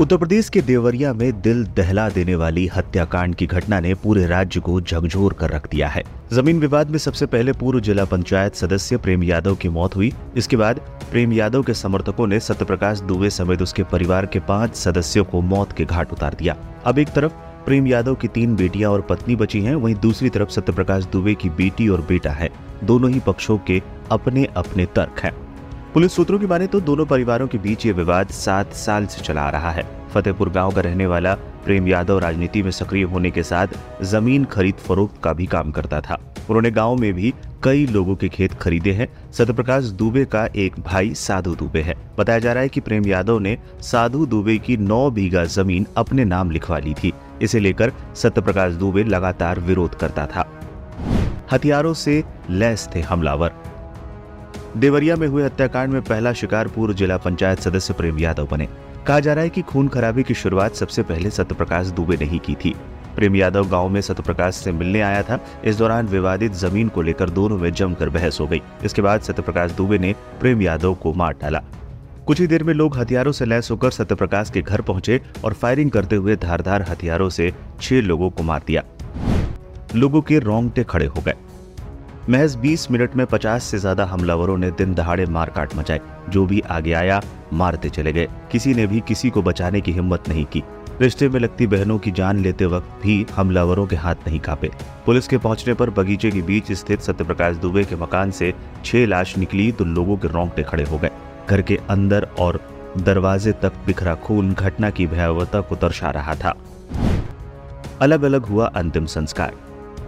उत्तर प्रदेश के देवरिया में दिल दहला देने वाली हत्याकांड की घटना ने पूरे राज्य को झकझोर कर रख दिया है। ज़मीन विवाद में सबसे पहले पूर्व जिला पंचायत सदस्य प्रेम यादव की मौत हुई। इसके बाद प्रेम यादव के समर्थकों ने सत्यप्रकाश दुबे समेत उसके परिवार के पाँच सदस्यों को मौत के घाट उतार दिया। अब एक तरफ़ प्रेम यादव की तीन बेटियाँ और पत्नी बची हैं, वहीं दूसरी तरफ़ सत्यप्रकाश दुबे की बेटी और बेटा है। दोनों ही पक्षों के अपने अपने तर्क हैं। पुलिस सूत्रों की माने तो दोनों परिवारों के बीच ये विवाद सात साल से चला आ रहा है। फतेहपुर गाँव का रहने वाला प्रेम यादव राजनीति में सक्रिय होने के साथ ज़मीन खरीद फरोख्त का भी काम करता था। उन्होंने गाँव में भी कई लोगों के खेत खरीदे हैं। सत्यप्रकाश दुबे का एक भाई साधु दुबे है। बताया जा रहा है कि प्रेम यादव ने साधु दुबे की नौ बीघा ज़मीन अपने नाम लिखवा ली थी। इसे लेकर सत्यप्रकाश दुबे लगातार विरोध करता था। हथियारों से लैस थे हमलावर। देवरिया में हुए हत्याकांड में पहला शिकार पूर्व जिला पंचायत सदस्य प्रेम यादव बने। कहा जा रहा है कि खून खराबी की शुरुआत सबसे पहले सत्यप्रकाश दुबे ने ही की थी। प्रेम यादव गाँव में सत्यप्रकाश से मिलने आया था। इस दौरान विवादित ज़मीन को लेकर दोनों में जमकर बहस हो गई। इसके बाद सत्यप्रकाश दुबे ने प्रेम यादव को मार डाला। कुछ ही देर में लोग हथियारों से लैस होकर सत्यप्रकाश के घर पहुँचे और फायरिंग करते हुए धारधार हथियारों से छह लोगों को मार दिया। लोगों के रोंगटे खड़े हो गए। महज 20 मिनट में 50 से ज़्यादा हमलावरों ने दिन दहाड़े मारकाट मचाई। जो भी आगे आया, मारते चले गए। किसी ने भी किसी को बचाने की हिम्मत नहीं की। रिश्ते में लगती बहनों की जान लेते वक्त भी हमलावरों के हाथ नहीं कांपे पुलिस के पहुँचने पर बगीचे के बीच स्थित सत्यप्रकाश दुबे के मकान से छह लाश निकली तो लोगों के रोंगटे खड़े हो गए। घर के अंदर और दरवाजे तक बिखरा खून घटना की भयावहता को दर्शा रहा था। अलग अलग हुआ अंतिम संस्कार।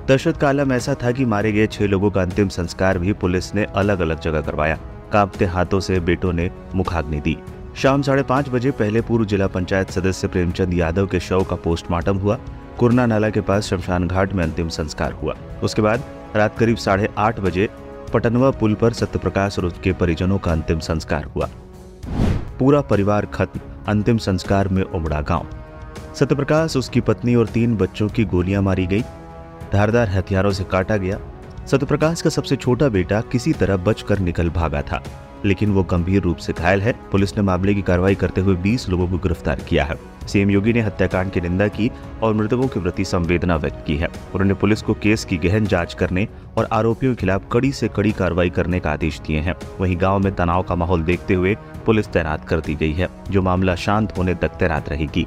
दहशत का आलम ऐसा था कि मारे गए छह लोगों का अंतिम संस्कार भी पुलिस ने अलग अलग जगह करवाया। कांपते हाथों से बेटों ने मुखाग्नि दी। शाम साढ़े पाँच बजे पहले पूर्व जिला पंचायत सदस्य प्रेमचंद यादव के शव का पोस्टमार्टम हुआ। कुरना नाला के पास शमशान घाट में अंतिम संस्कार हुआ। उसके बाद रात करीब साढ़े आठ बजे पटनवा पुल पर सत्यप्रकाश और उसके परिजनों का अंतिम संस्कार हुआ। पूरा परिवार खत्म, अंतिम संस्कार में उमड़ा गाँव। सत्यप्रकाश, उसकी पत्नी और तीन बच्चों की गोलियाँ मारी गई। धारदार हथियारों से काटा गया। सत्यप्रकाश का सबसे छोटा बेटा किसी तरह बचकर निकल भागा था, लेकिन वो गंभीर रूप से घायल है। पुलिस ने मामले की कार्रवाई करते हुए 20 लोगों को गिरफ़्तार किया है। सीएम योगी ने हत्याकांड की निंदा की और मृतकों के प्रति संवेदना व्यक्त की है। उन्होंने पुलिस को केस की गहन जाँच करने और आरोपियों के खिलाफ कड़ी से कड़ी कार्रवाई करने का आदेश दिए हैं। वहीं गाँव में तनाव का माहौल देखते हुए पुलिस तैनात कर दी गई है, जो मामला शांत होने तक तैनात रहेगी।